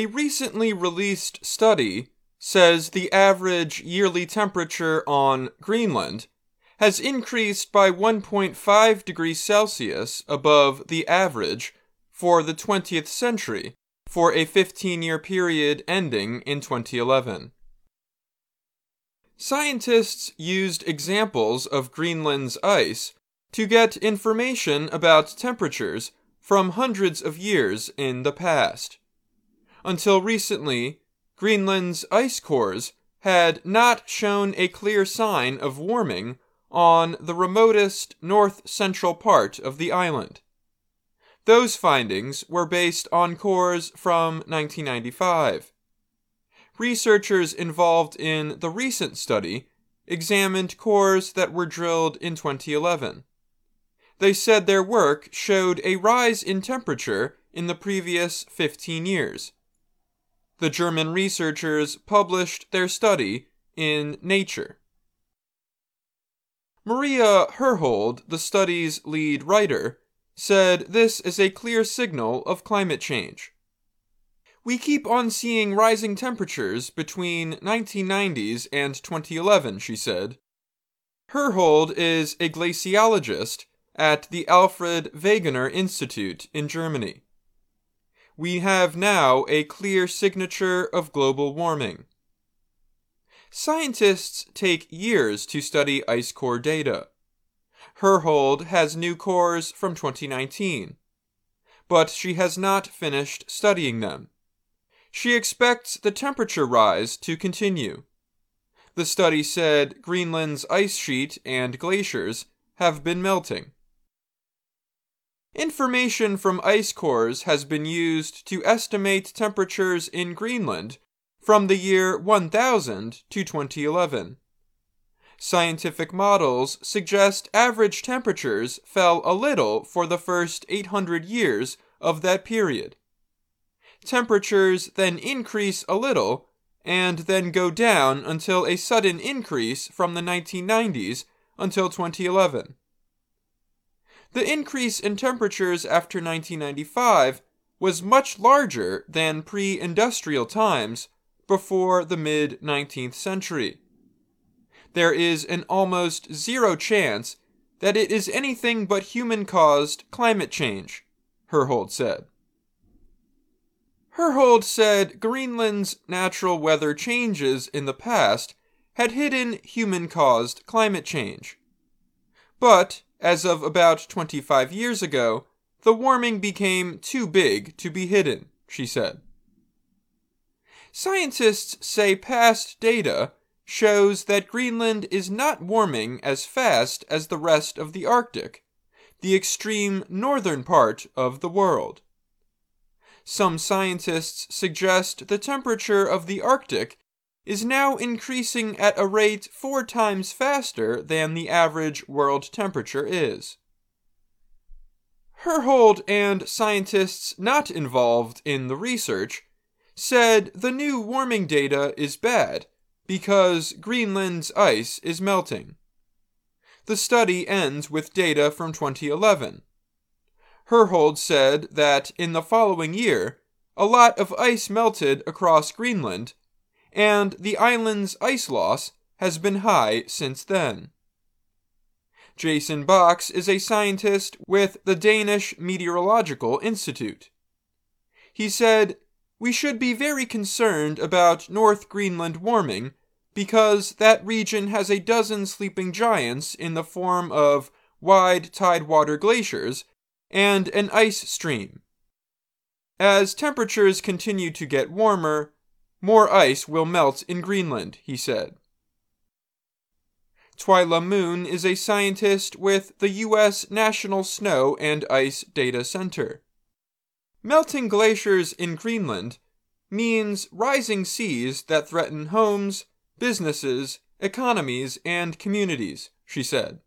A recently released study says the average yearly temperature on Greenland has increased by 1.5 degrees Celsius above the average for the 20th century for a 15 year period ending in 2011. Scientists used examples of Greenland's ice to get information about temperatures from hundreds of years in the past. Until recently, Greenland's ice cores had not shown a clear sign of warming on the remotest north central part of the island. Those findings were based on cores from 1995. Researchers involved in the recent study examined cores that were drilled in 2011. They said their work showed a rise in temperature in the previous 15 years. The German researchers published their study in Nature. Maria Hoerhold, the study's lead writer, said this is a clear signal of climate change. We keep on seeing rising temperatures between 1990s and 2011, she said. Hoerhold is a glaciologist at the Alfred Wegener Institute in Germany. We have now a clear signature of global warming. Scientists take years to study ice core data. Hoerhold has new cores from 2019, but she has not finished studying them. She expects the temperature rise to continue. The study said Greenland's ice sheet and glaciers have been melting. Information from ice cores has been used to estimate temperatures in Greenland from the year 1000 to 2011. Scientific models suggest average temperatures fell a little for the first 800 years of that period temperatures then increase a little and then go down until a sudden increase from the 1990s until 2011. The increase in temperatures after 1995 was much larger than pre industrial times before the mid 19th century. There is an almost zero chance that it is anything but human caused climate change, Hoerhold said. Hoerhold said Greenland's natural weather changes in the past had hidden human caused climate change. But, as of about 25 years ago, the warming became too big to be hidden, she said. Scientists say past data shows that Greenland is not warming as fast as the rest of the Arctic, the extreme northern part of the world. Some scientists suggest the temperature of the Arctic is now increasing at a rate four times faster than the average world temperature is. Hoerhold and scientists not involved in the research said the new warming data is bad because Greenland's ice is melting. The study ends with data from 2011 Hoerhold said that in the following year, a lot of ice melted across Greenland, and the island's ice loss has been high since then. Jason Box is a scientist with the Danish Meteorological Institute. He said, We should be very concerned about North Greenland warming because that region has a dozen sleeping giants in the form of wide tidewater glaciers and an ice stream. As temperatures continue to get warmer, more ice will melt in Greenland, he said. Twyla Moon is a scientist with the U.S. National Snow and Ice Data Center. Melting glaciers in Greenland means rising seas that threaten homes, businesses, economies, and communities, she said.